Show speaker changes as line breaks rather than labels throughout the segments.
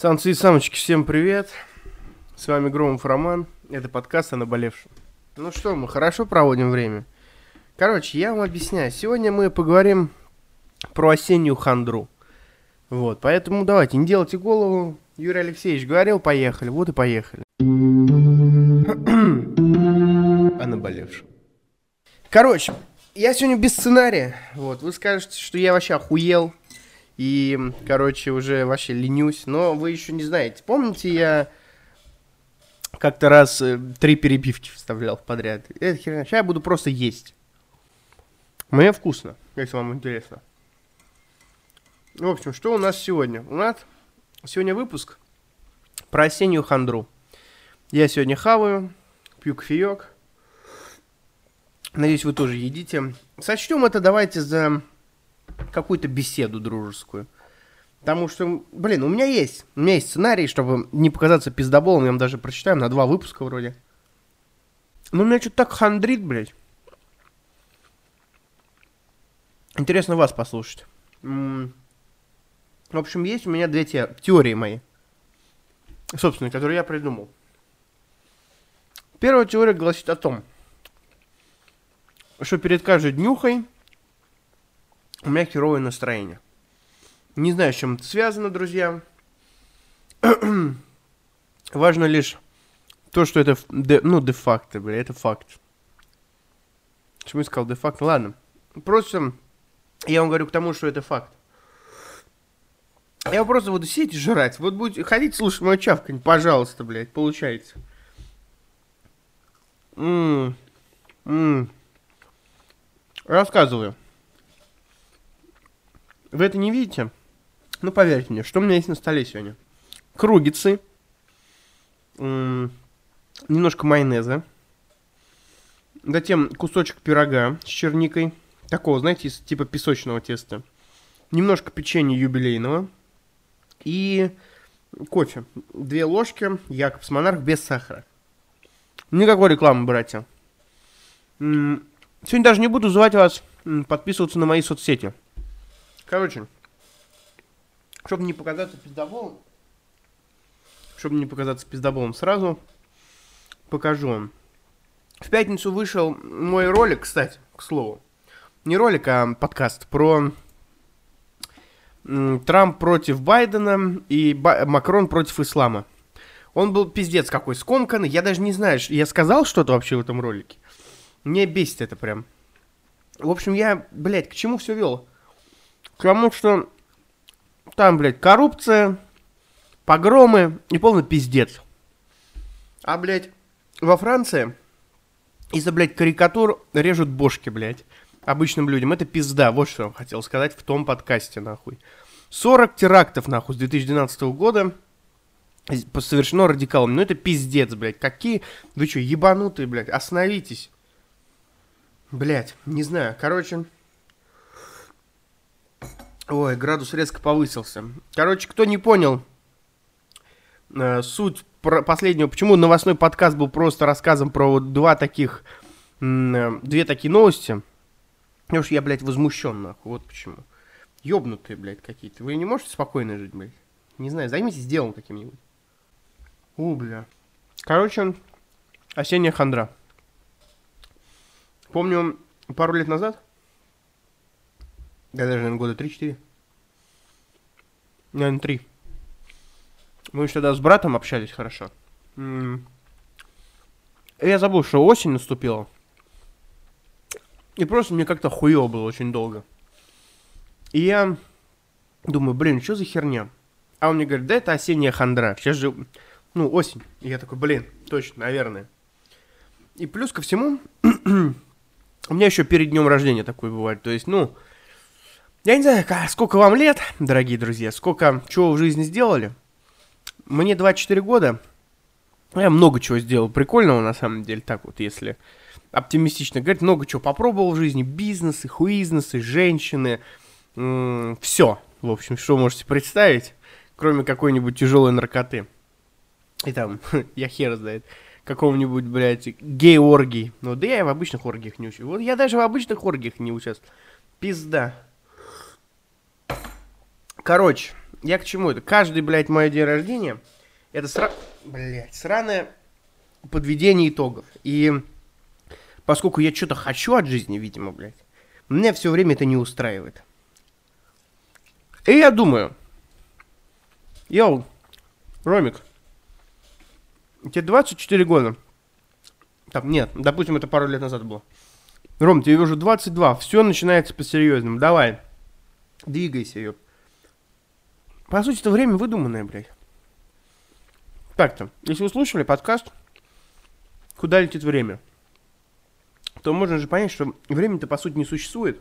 Самцы и самочки, всем привет. С вами Громов Роман. Это подкаст о наболевшем. Ну что, мы хорошо проводим время? Короче, я вам объясняю. Сегодня мы поговорим про осеннюю хандру. Вот, поэтому давайте, не делайте голову. Юрий Алексеевич говорил, поехали. Вот и поехали. о наболевшем. Короче, я сегодня без сценария. Вот, вы скажете, что я вообще охуел. И, короче, уже вообще ленюсь. Но вы еще не знаете. Помните, я как-то раз э, три перебивки вставлял подряд. Это херня. Сейчас я буду просто есть. Мне вкусно, если вам интересно. В общем, что у нас сегодня? У нас сегодня выпуск про осеннюю хандру. Я сегодня хаваю, пью кофеек. Надеюсь, вы тоже едите. Сочтем это давайте за какую-то беседу дружескую. Потому что, блин, у меня есть, у меня есть сценарий, чтобы не показаться пиздоболом, я вам даже прочитаю, на два выпуска вроде. Но у меня что-то так хандрит, блядь. Интересно вас послушать. В общем, есть у меня две те теории мои. Собственно, которые я придумал. Первая теория гласит о том, что перед каждой днюхой у меня херовое настроение. Не знаю, с чем это связано, друзья. Важно лишь то, что это, де, ну, де-факто, бля, это факт. Почему я сказал де-факто? Ладно. Просто я вам говорю к тому, что это факт. Я просто буду сидеть и жрать. Вот будете ходить слушать мое чавканье, пожалуйста, блядь, получается. Ммм. Ммм. Рассказываю. Вы это не видите? Ну, поверьте мне, что у меня есть на столе сегодня? Кругицы, немножко майонеза, затем кусочек пирога с черникой, такого, знаете, из типа песочного теста, немножко печенья юбилейного и кофе. Две ложки Якобс Монарх без сахара. Никакой рекламы, братья. Сегодня даже не буду звать вас подписываться на мои соцсети. Короче, чтобы не показаться пиздоболом, чтобы не показаться пиздоболом сразу, покажу вам. В пятницу вышел мой ролик, кстати, к слову. Не ролик, а подкаст про Трамп против Байдена и Ба- Макрон против ислама. Он был пиздец какой скомканный. Я даже не знаю, я сказал что-то вообще в этом ролике. Мне бесит это прям. В общем, я, блядь, к чему все вел? Потому что там, блядь, коррупция, погромы и полный пиздец. А, блядь, во Франции из-за, блядь, карикатур режут бошки, блядь, обычным людям. Это пизда, вот что я хотел сказать в том подкасте, нахуй. 40 терактов, нахуй, с 2012 года совершено радикалами. Ну это пиздец, блядь. Какие... Вы что, ебанутые, блядь? Остановитесь. Блядь, не знаю. Короче, Ой, градус резко повысился. Короче, кто не понял э, суть про последнего, почему новостной подкаст был просто рассказом про вот два таких, э, две такие новости, потому что я, блядь, возмущен, нахуй, вот почему. Ёбнутые, блядь, какие-то. Вы не можете спокойно жить, блядь? Не знаю, займитесь делом каким-нибудь. У, бля. Короче, осенняя хандра. Помню, пару лет назад да, даже, наверное, года 3-4. Наверное, 3. Мы еще тогда с братом общались хорошо. Я забыл, что осень наступила. И просто мне как-то хуево было очень долго. И я думаю, блин, что за херня? А он мне говорит, да это осенняя хандра. Сейчас же, ну, осень. И я такой, блин, точно, наверное. И плюс ко всему, у меня еще перед днем рождения такое бывает. То есть, ну, я не знаю, сколько вам лет, дорогие друзья, сколько чего в жизни сделали. Мне 24 года. Я много чего сделал прикольного, на самом деле, так вот, если оптимистично говорить. Много чего попробовал в жизни. Бизнесы, хуизнесы, женщины. М- все, в общем, что можете представить, кроме какой-нибудь тяжелой наркоты. И там, я хер знает, какого-нибудь, блядь, гей-оргий. Ну, да я и в обычных оргиях не участвую. Вот я даже в обычных оргиях не участвую. Пизда. Короче, я к чему это? Каждый, блядь, мой день рождения, это сра... Блядь, сраное подведение итогов. И поскольку я что-то хочу от жизни, видимо, блядь, меня все время это не устраивает. И я думаю, йоу, Ромик, тебе 24 года. Так, нет, допустим, это пару лет назад было. Ром, тебе уже 22, все начинается по-серьезному. Давай, двигайся, ёп. По сути, это время выдуманное, блядь. Так-то, если вы слушали подкаст «Куда летит время», то можно же понять, что время-то по сути не существует.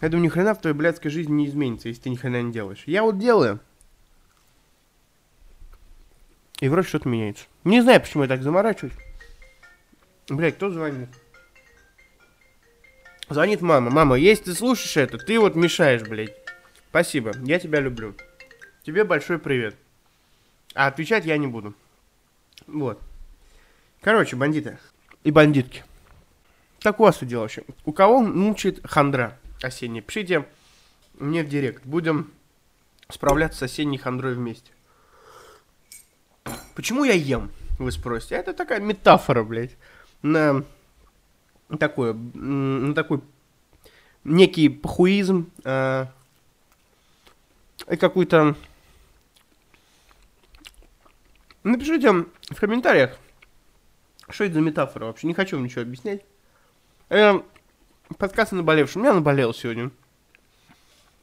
Это ни хрена в твоей блядской жизни не изменится, если ты ни хрена не делаешь. Я вот делаю. И вроде что-то меняется. Не знаю, почему я так заморачиваюсь. Блять, кто звонит? Звонит мама. Мама, если ты слушаешь это, ты вот мешаешь, блядь. Спасибо, я тебя люблю. Тебе большой привет. А отвечать я не буду. Вот. Короче, бандиты и бандитки. Так у вас дело вообще. У кого мучает хандра осенняя? Пишите мне в директ. Будем справляться с осенней хандрой вместе. Почему я ем, вы спросите? Это такая метафора, блядь, на такое, на такой некий похуизм э, и какую-то... Напишите в комментариях, что это за метафора вообще. Не хочу ничего объяснять. Э, подкаст о наболевшем. Я наболел сегодня.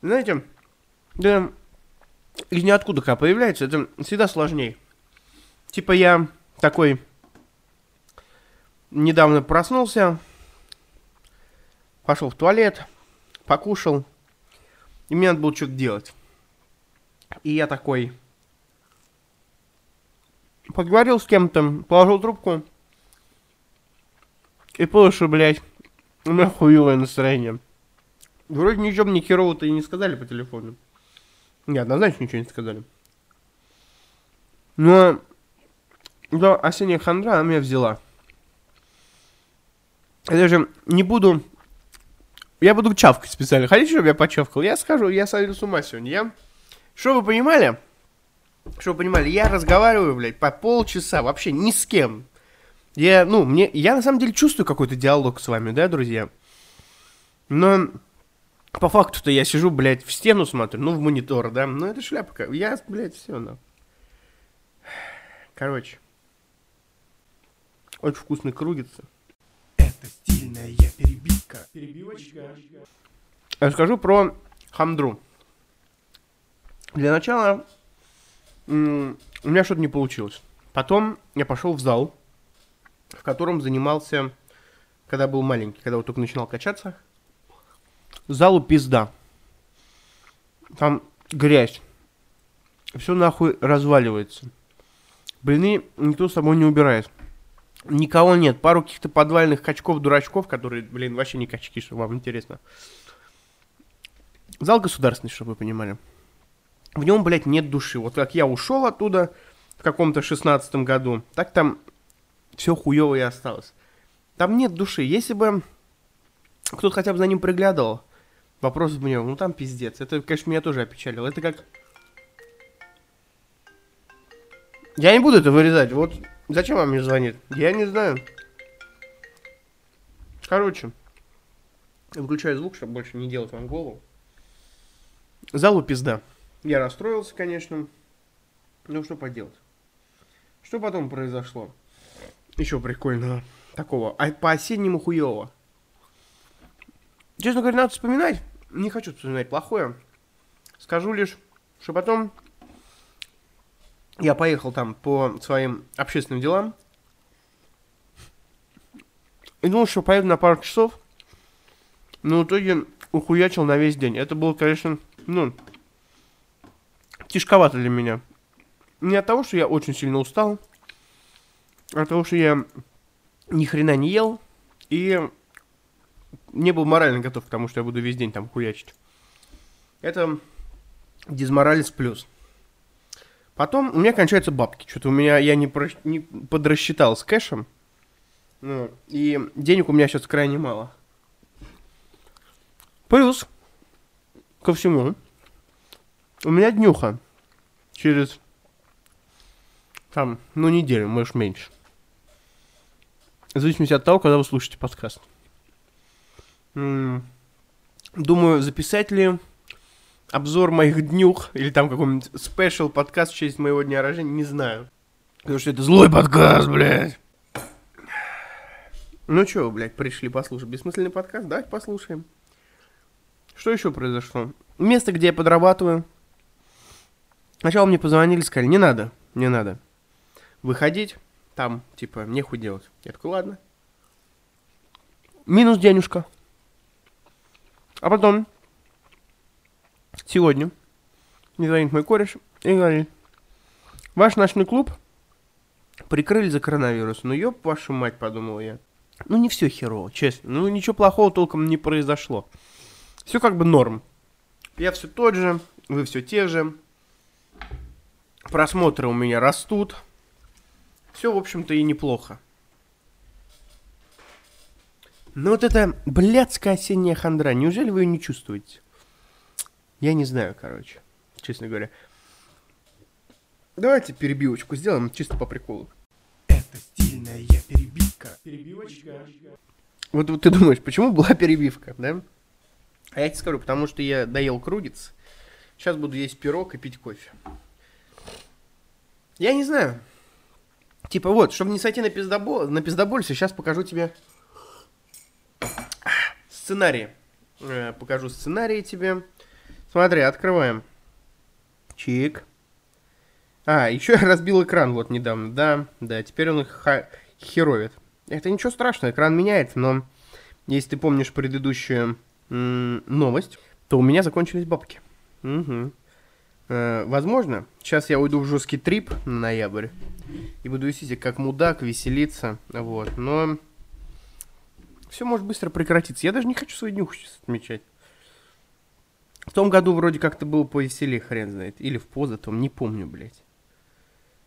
Знаете, да, из ниоткуда когда появляется, это всегда сложнее. Типа я такой недавно проснулся, пошел в туалет, покушал, и мне надо было что-то делать. И я такой поговорил с кем-то, положил трубку и понял, что, блядь, у меня хуевое настроение. Вроде ничего мне херово-то и не сказали по телефону. Не, однозначно ничего не сказали. Но, да, осенняя хандра она меня взяла. Я даже не буду... Я буду чавкать специально. Хотите, чтобы я почавкал? Я скажу, я сойду с ума сегодня. Я... Что вы понимали? Что вы понимали, я разговариваю, блядь, по полчаса вообще ни с кем. Я, ну, мне, я на самом деле чувствую какой-то диалог с вами, да, друзья? Но по факту-то я сижу, блядь, в стену смотрю, ну, в монитор, да? Ну, это шляпка. Я, блядь, все, ну. Короче. Очень вкусно кругится. Это стильная перебивка. Перебивочка. Расскажу про хамдру. Для начала у меня что-то не получилось. Потом я пошел в зал, в котором занимался, когда был маленький, когда вот только начинал качаться. Залу пизда. Там грязь. Все нахуй разваливается. Блины никто с собой не убирает. Никого нет. Пару каких-то подвальных качков-дурачков, которые, блин, вообще не качки, что вам интересно. Зал государственный, чтобы вы понимали. В нем, блядь, нет души. Вот как я ушел оттуда в каком-то шестнадцатом году, так там все хуево и осталось. Там нет души. Если бы кто-то хотя бы за ним приглядывал, вопрос бы не был. Ну там пиздец. Это, конечно, меня тоже опечалило. Это как... Я не буду это вырезать. Вот зачем вам мне звонит? Я не знаю. Короче. Выключаю звук, чтобы больше не делать вам голову. Залу пизда. Я расстроился, конечно. Ну, что поделать. Что потом произошло? Еще прикольного такого. А по-осеннему хуево. Честно говоря, надо вспоминать. Не хочу вспоминать плохое. Скажу лишь, что потом я поехал там по своим общественным делам. И думал, что поеду на пару часов. Но в итоге ухуячил на весь день. Это было, конечно, ну, тяжковато для меня. Не от того, что я очень сильно устал, от того, что я ни хрена не ел и не был морально готов к тому, что я буду весь день там хуячить. Это дизморалис плюс. Потом у меня кончаются бабки. Что-то у меня я не, про, не подрасчитал с кэшем. Ну, и денег у меня сейчас крайне мало. Плюс ко всему, У меня днюха. Через, там, ну, неделю, может, меньше. В зависимости от того, когда вы слушаете подкаст. Думаю, записать ли обзор моих днюх или там какой-нибудь спешл подкаст в честь моего дня рождения, не знаю. Потому что это злой подкаст, блядь. Ну чё, блядь, пришли послушать бессмысленный подкаст? Давайте послушаем. Что еще произошло? Место, где я подрабатываю. Сначала мне позвонили, сказали, не надо, не надо выходить, там, типа, нехуй делать. Я такой, ладно. Минус денежка. А потом, сегодня, мне звонит мой кореш и говорит, ваш ночной клуб прикрыли за коронавирус. Ну, ёб вашу мать, подумал я. Ну, не все херово, честно. Ну, ничего плохого толком не произошло. Все как бы норм. Я все тот же, вы все те же. Просмотры у меня растут. Все, в общем-то, и неплохо. Но вот эта блядская осенняя хандра, неужели вы ее не чувствуете? Я не знаю, короче, честно говоря. Давайте перебивочку сделаем, чисто по приколу.
Это стильная перебивка. Перебивочка.
Вот, вот ты думаешь, почему была перебивка, да? А я тебе скажу, потому что я доел крудец. Сейчас буду есть пирог и пить кофе. Я не знаю. Типа вот, чтобы не сойти на, пиздобол, на пиздобольство, сейчас покажу тебе сценарий. Э, покажу сценарий тебе. Смотри, открываем. Чик. А, еще я разбил экран вот недавно. Да, да, теперь он их херовит. Это ничего страшного, экран меняется, но если ты помнишь предыдущую новость, то у меня закончились бабки. Угу. Э, возможно, сейчас я уйду в жесткий трип на ноябрь и буду висеть как мудак, веселиться, вот, но все может быстро прекратиться. Я даже не хочу свою днюху сейчас отмечать. В том году вроде как-то было повеселее, хрен знает. Или в позатом, не помню, блядь.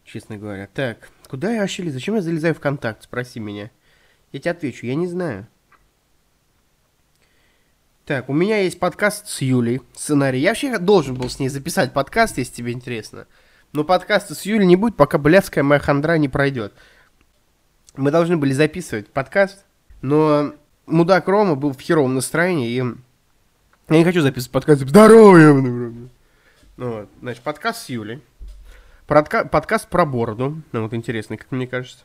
Честно говоря. Так, куда я вообще лезу? Зачем я залезаю в контакт? Спроси меня. Я тебе отвечу, я не знаю. Так, у меня есть подкаст с Юлей, сценарий. Я вообще должен был с ней записать подкаст, если тебе интересно. Но подкаста с Юлей не будет, пока блядская моя хандра не пройдет. Мы должны были записывать подкаст, но мудак Рома был в херовом настроении, и я не хочу записывать подкаст. Здорово, я Ну вот, значит, подкаст с Юлей. Продка- подкаст про бороду. Ну, вот интересный, как мне кажется.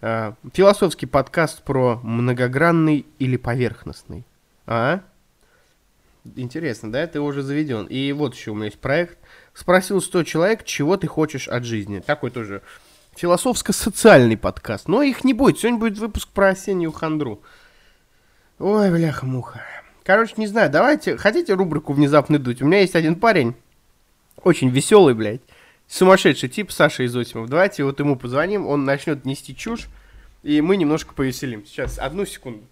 А, философский подкаст про многогранный или поверхностный. А? Интересно, да? Ты уже заведен. И вот еще у меня есть проект. Спросил 100 человек, чего ты хочешь от жизни. Такой тоже философско-социальный подкаст. Но их не будет. Сегодня будет выпуск про осеннюю хандру. Ой, бляха-муха. Короче, не знаю, давайте, хотите рубрику «Внезапный дуть»? У меня есть один парень, очень веселый, блядь, сумасшедший тип, Саша Изосимов. Давайте вот ему позвоним, он начнет нести чушь, и мы немножко повеселим. Сейчас, одну секунду.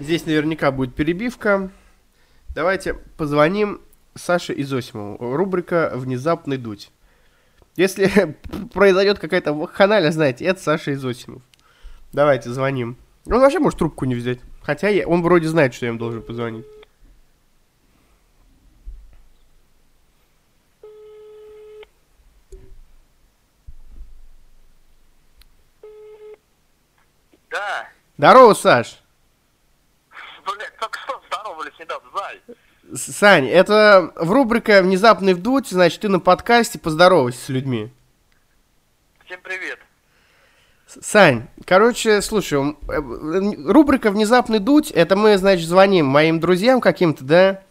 Здесь наверняка будет перебивка. Давайте позвоним Саше Изосимову. Рубрика «Внезапный дуть». Если произойдет какая-то ханаля, знаете, это Саша Изосимов. Давайте звоним. Он вообще может трубку не взять. Хотя я, он вроде знает, что я им должен позвонить.
Да.
Здорово, Саш.
Блять, только что здоровались недавно, Заль.
С- Сань, это в рубрика «Внезапный вдуть», значит, ты на подкасте поздоровайся с людьми.
Всем привет.
Сань, короче, слушай, э, рубрика «Внезапный дуть» — это мы, значит, звоним моим друзьям каким-то, да,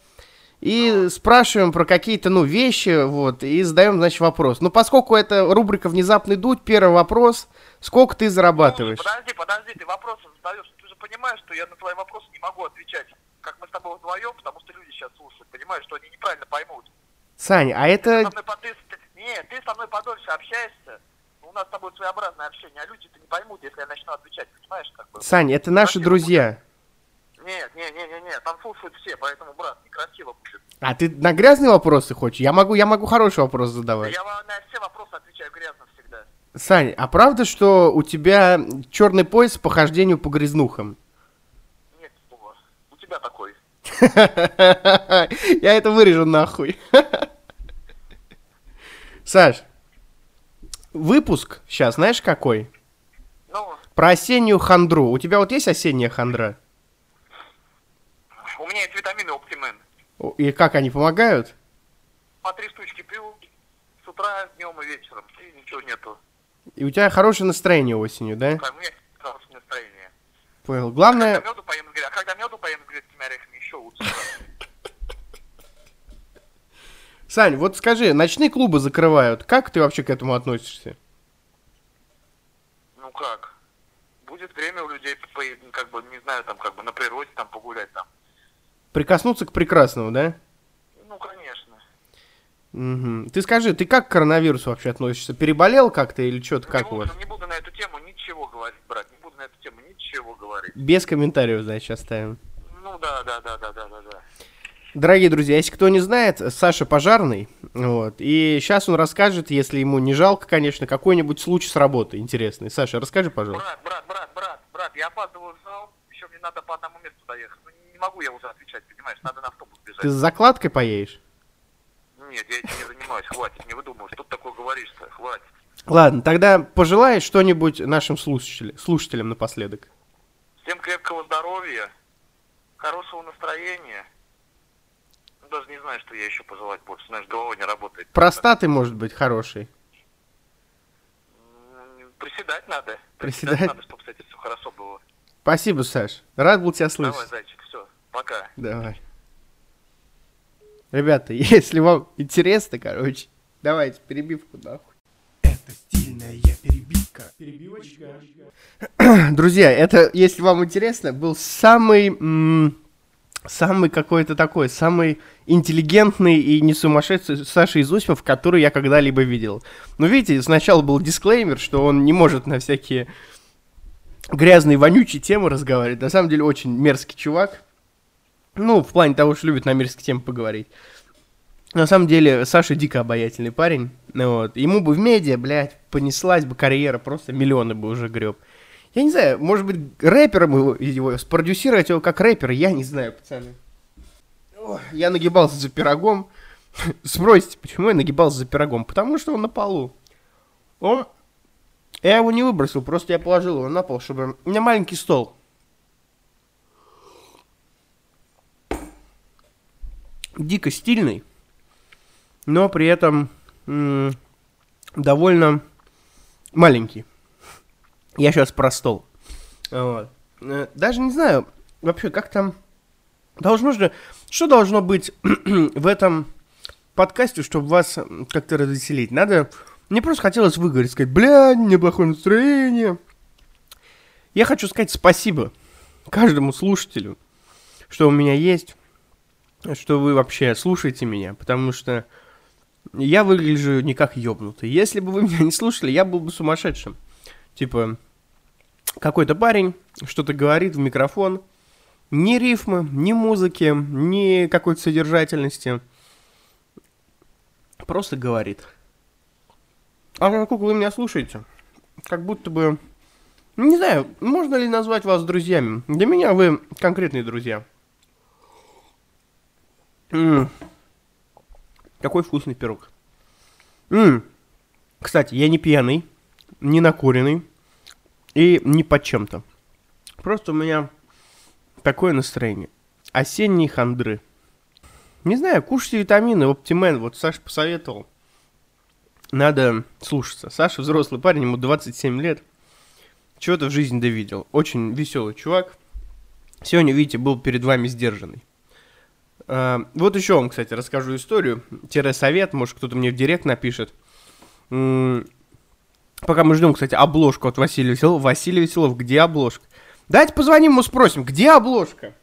и спрашиваем про какие-то, ну, вещи, вот, и задаем, значит, вопрос. Ну, поскольку это рубрика «Внезапный дуть», первый вопрос — сколько ты зарабатываешь?
Слушай, подожди, подожди, ты вопросы задаешь. Ты же понимаешь, что я на твои вопросы не могу отвечать, как мы с тобой вдвоем, потому что люди сейчас слушают, понимаешь, что они неправильно поймут.
Сань, а
Ты
это...
со мной, ты- ты- нет, ты со мной подольше общаешься, у нас с тобой своеобразное общение, а люди-то не поймут, если я начну отвечать, понимаешь, как бы.
Сань, это наши
Красиво
друзья.
Нет, нет, нет, нет, нет, там слушают все, поэтому, брат, некрасиво будет.
А ты на грязные вопросы хочешь? Я могу, я могу хороший вопрос задавать.
Я на все вопросы отвечаю грязно всегда.
Сань, а правда, что у тебя черный пояс по хождению по грязнухам?
Нет, Вова, у тебя такой.
Я это вырежу нахуй. Саш, выпуск сейчас знаешь какой?
Ну,
Про осеннюю хандру. У тебя вот есть осенняя хандра?
у меня есть витамины Оптимен.
И как они помогают?
По три штучки пью с утра, днем и вечером. И ничего нету.
И у тебя хорошее настроение осенью, да?
Как, у меня хорошее настроение.
Понял.
Когда
Главное,
меду поем, а когда меду поем с грецкими орехами.
Сань, вот скажи, ночные клубы закрывают. Как ты вообще к этому относишься?
Ну как? Будет время у людей, как бы, не знаю, там, как бы на природе там погулять там.
Прикоснуться к прекрасному, да?
Ну, конечно.
Мгм. Ты скажи, ты как к коронавирусу вообще относишься? Переболел как-то или что-то
не,
как у вас?
не буду на эту тему ничего говорить, брат. Не буду на эту тему ничего говорить.
Без комментариев, значит, оставим.
Ну да, да, да, да, да, да, да.
Дорогие друзья, если кто не знает, Саша пожарный, вот, и сейчас он расскажет, если ему не жалко, конечно, какой-нибудь случай с работы интересный. Саша, расскажи, пожалуйста.
Брат, брат, брат, брат, брат, я опаздываю в зал, еще мне надо по одному месту доехать. Ну, не могу я уже отвечать, понимаешь, надо на автобус бежать.
Ты с закладкой поедешь?
Нет, я этим не занимаюсь, хватит, не выдумывай, что ты такое говоришь-то, хватит.
Ладно, тогда пожелай что-нибудь нашим слушателям, слушателям напоследок.
Всем крепкого здоровья, хорошего настроения. Ну, Даже не знаю, что я еще пожелать больше, знаешь, голова не работает.
Простаты, может быть, хороший.
Приседать надо.
Приседать?
надо, чтобы, кстати, все хорошо было.
Спасибо, Саш. Рад был тебя
Давай,
слышать.
зайчик, все, пока.
Давай. Ребята, если вам интересно, короче, давайте перебивку нахуй.
Это стильная. Перебивочка.
Друзья, это, если вам интересно, был самый, самый какой-то такой, самый интеллигентный и не сумасшедший Саша Изусимов, который я когда-либо видел. Но видите, сначала был дисклеймер, что он не может на всякие грязные, вонючие темы разговаривать. На самом деле очень мерзкий чувак. Ну, в плане того, что любит на мерзкие темы поговорить. На самом деле, Саша дико обаятельный парень. Ну Вот. Ему бы в медиа, блядь, понеслась бы карьера, просто миллионы бы уже греб. Я не знаю, может быть, рэпером его, спродюсировать его как рэпера, я не знаю, пацаны. Ох, я нагибался за пирогом. Спросите, почему я нагибался за пирогом? Потому что он на полу. Он... Я его не выбросил, просто я положил его на пол, чтобы... У меня маленький стол. Дико стильный, но при этом м, довольно маленький. Я сейчас про стол. Вот. Э, Даже не знаю, вообще, как там... Должно же... Что должно быть в этом подкасте, чтобы вас как-то развеселить? Надо... Мне просто хотелось выговорить, сказать, бля, неплохое настроение. Я хочу сказать спасибо каждому слушателю, что у меня есть, что вы вообще слушаете меня, потому что я выгляжу не как ёбнутый. Если бы вы меня не слушали, я был бы сумасшедшим. Типа, какой-то парень что-то говорит в микрофон, ни рифмы, ни музыки, ни какой-то содержательности. Просто говорит. А насколько вы меня слушаете, как будто бы... Не знаю, можно ли назвать вас друзьями. Для меня вы конкретные друзья. Какой вкусный пирог. М. Кстати, я не пьяный, не накуренный и не под чем-то. Просто у меня такое настроение. Осенние хандры. Не знаю, кушайте витамины, Оптимен, вот Саша посоветовал. Надо слушаться. Саша взрослый парень, ему 27 лет. Чего-то в жизни довидел. Очень веселый чувак. Сегодня, видите, был перед вами сдержанный. А, вот еще вам, кстати, расскажу историю. Тире совет, может, кто-то мне в директ напишет. Пока мы ждем, кстати, обложку от Василия Веселова. Василий Веселов, где обложка? Давайте позвоним ему, спросим, где обложка?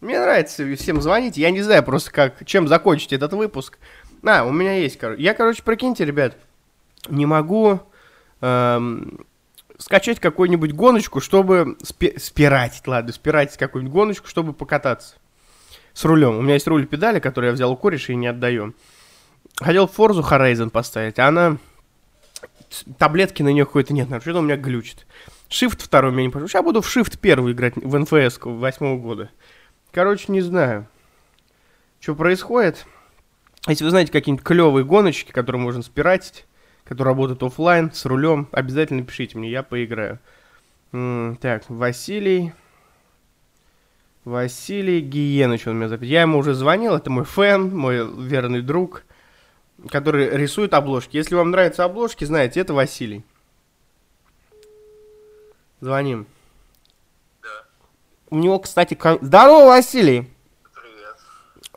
Мне нравится всем звонить. Я не знаю просто, как, чем закончить этот выпуск. А, у меня есть, короче. Я, короче, прикиньте, ребят, не могу эм, скачать какую-нибудь гоночку, чтобы спи- спиратить, ладно, спиратить какую-нибудь гоночку, чтобы покататься с рулем. У меня есть руль педали, который я взял у кореша и не отдаю. Хотел Forza Horizon поставить, а она... Таблетки на нее какой-то нет, что-то у меня глючит. Shift второй у меня не пошел. Сейчас буду в Shift первый играть в НФС восьмого года. Короче, не знаю, что происходит. Если вы знаете какие-нибудь клевые гоночки, которые можно спиратить, которые работают оффлайн с рулем, обязательно пишите мне, я поиграю. Так, Василий. Василий Гиеныч, он меня записал. Я ему уже звонил, это мой фэн, мой верный друг, который рисует обложки. Если вам нравятся обложки, знаете, это Василий. Звоним.
Да.
У него, кстати, кон- Здорово, Василий!
Привет.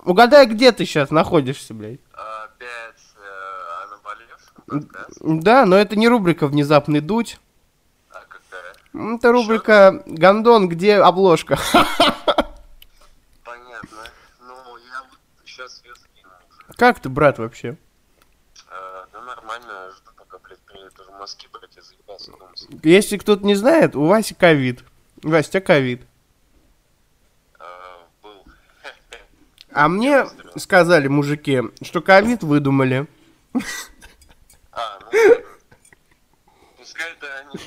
Угадай, где ты сейчас находишься, блядь?
Опять э, наболевшем?
Да, но это не рубрика «Внезапный дуть».
А
Это рубрика «Гондон, где обложка?»
Понятно. Ну, я вот сейчас ее скину уже.
Как ты, брат, вообще?
Э, да нормально, жду пока, приедет уже Москве, блядь, я заебался дома.
Если кто-то не знает, у Васи ковид. Вась, у тебя ковид.
Э, был.
А мне сказали мужики, что ковид выдумали.
А, ну, пускай это они,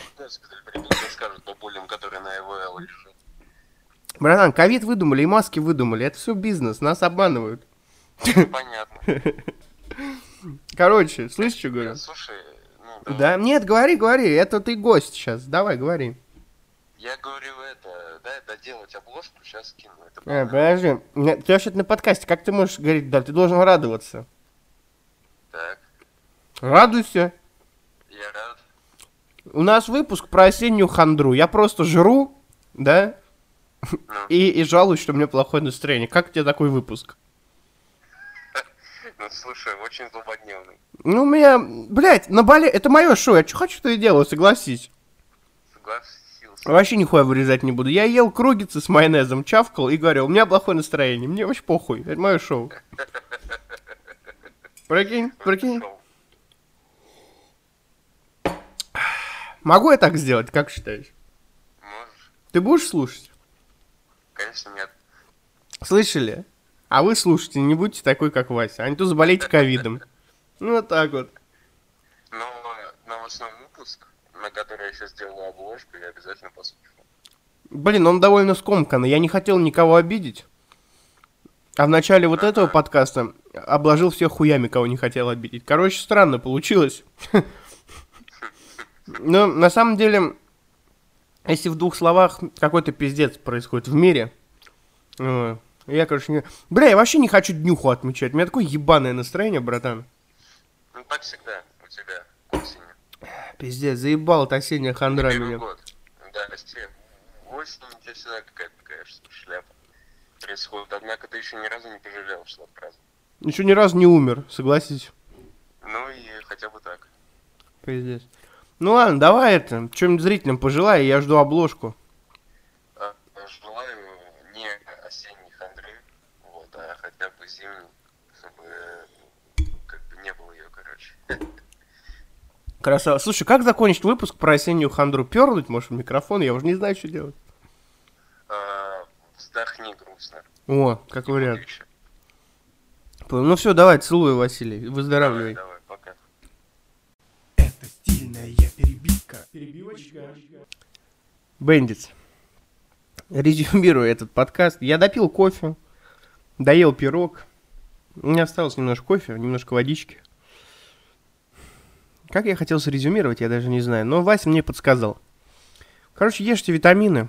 скажут бабулям, которые на ИВЛ лежат.
Братан, ковид выдумали и маски выдумали. Это все бизнес, нас обманывают.
Понятно.
Короче, слышишь, что говорю?
Слушай, ну,
Да, нет, говори, говори, это ты гость сейчас, давай, говори.
Я говорю это, дай доделать обложку, сейчас скину. Это
А, подожди, ты вообще на подкасте, как ты можешь говорить, да, ты должен радоваться.
Так,
Радуйся.
я рад.
У нас выпуск про осеннюю хандру. Я просто жру, да,
Ну,
и, и жалуюсь, что у меня плохое настроение. Как тебе такой выпуск?
Ну слушай, очень злободневный.
Ну, у меня, блядь, на бале... Это мое шоу, я что хочу, то и делаю, согласись.
Согласился.
Вообще нихуя вырезать не буду. Я ел кругицы с майонезом, чавкал и говорил, у меня плохое настроение. Мне вообще похуй, это мое шоу. Прикинь, прикинь. Могу я так сделать, как считаешь?
Можешь?
Ты будешь слушать?
Конечно, нет.
Слышали? А вы слушайте, не будьте такой, как Вася. А не то заболейте ковидом. Ну, вот так вот.
Но новостной выпуск, на который я сейчас сделаю обложку, я обязательно послушаю.
Блин, он довольно скомканный. Я не хотел никого обидеть. А в начале вот этого подкаста обложил всех хуями, кого не хотел обидеть. Короче, странно получилось. Но на самом деле, если в двух словах какой-то пиздец происходит в мире, э, я, короче, не... Бля, я вообще не хочу днюху отмечать. У меня такое ебаное настроение, братан.
Ну так всегда у тебя к осени.
Пиздец, заебал эта осенняя хандра
Первый
меня.
год. Да, все. Осень у тебя всегда какая-то такая шляпа происходит. Однако ты еще ни разу не пожалел, что отпраздновал.
Еще ни разу не умер, согласись.
Ну и хотя бы так.
Пиздец. Ну ладно, давай это, чем-нибудь зрителям пожелай, я жду обложку.
А, Желаю не осенней хандры, вот, а зимней, чтобы как бы не было ее, короче.
Красава. Слушай, как закончить выпуск про осеннюю хандру? Пернуть, может, в микрофон? Я уже не знаю, что делать.
А, Вздохни грустно.
О, как вариант. Ну все, давай, целую, Василий. Выздоравливай.
Давай, давай, пока.
Это стильная перебивка. Перебивочка.
Бендиц. Резюмирую этот подкаст. Я допил кофе, доел пирог. У меня осталось немножко кофе, немножко водички. Как я хотел срезюмировать, я даже не знаю. Но Вася мне подсказал. Короче, ешьте витамины,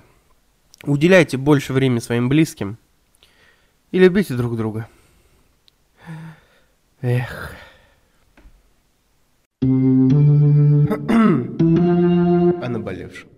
уделяйте больше времени своим близким и любите друг друга. Эх. О наболевшем.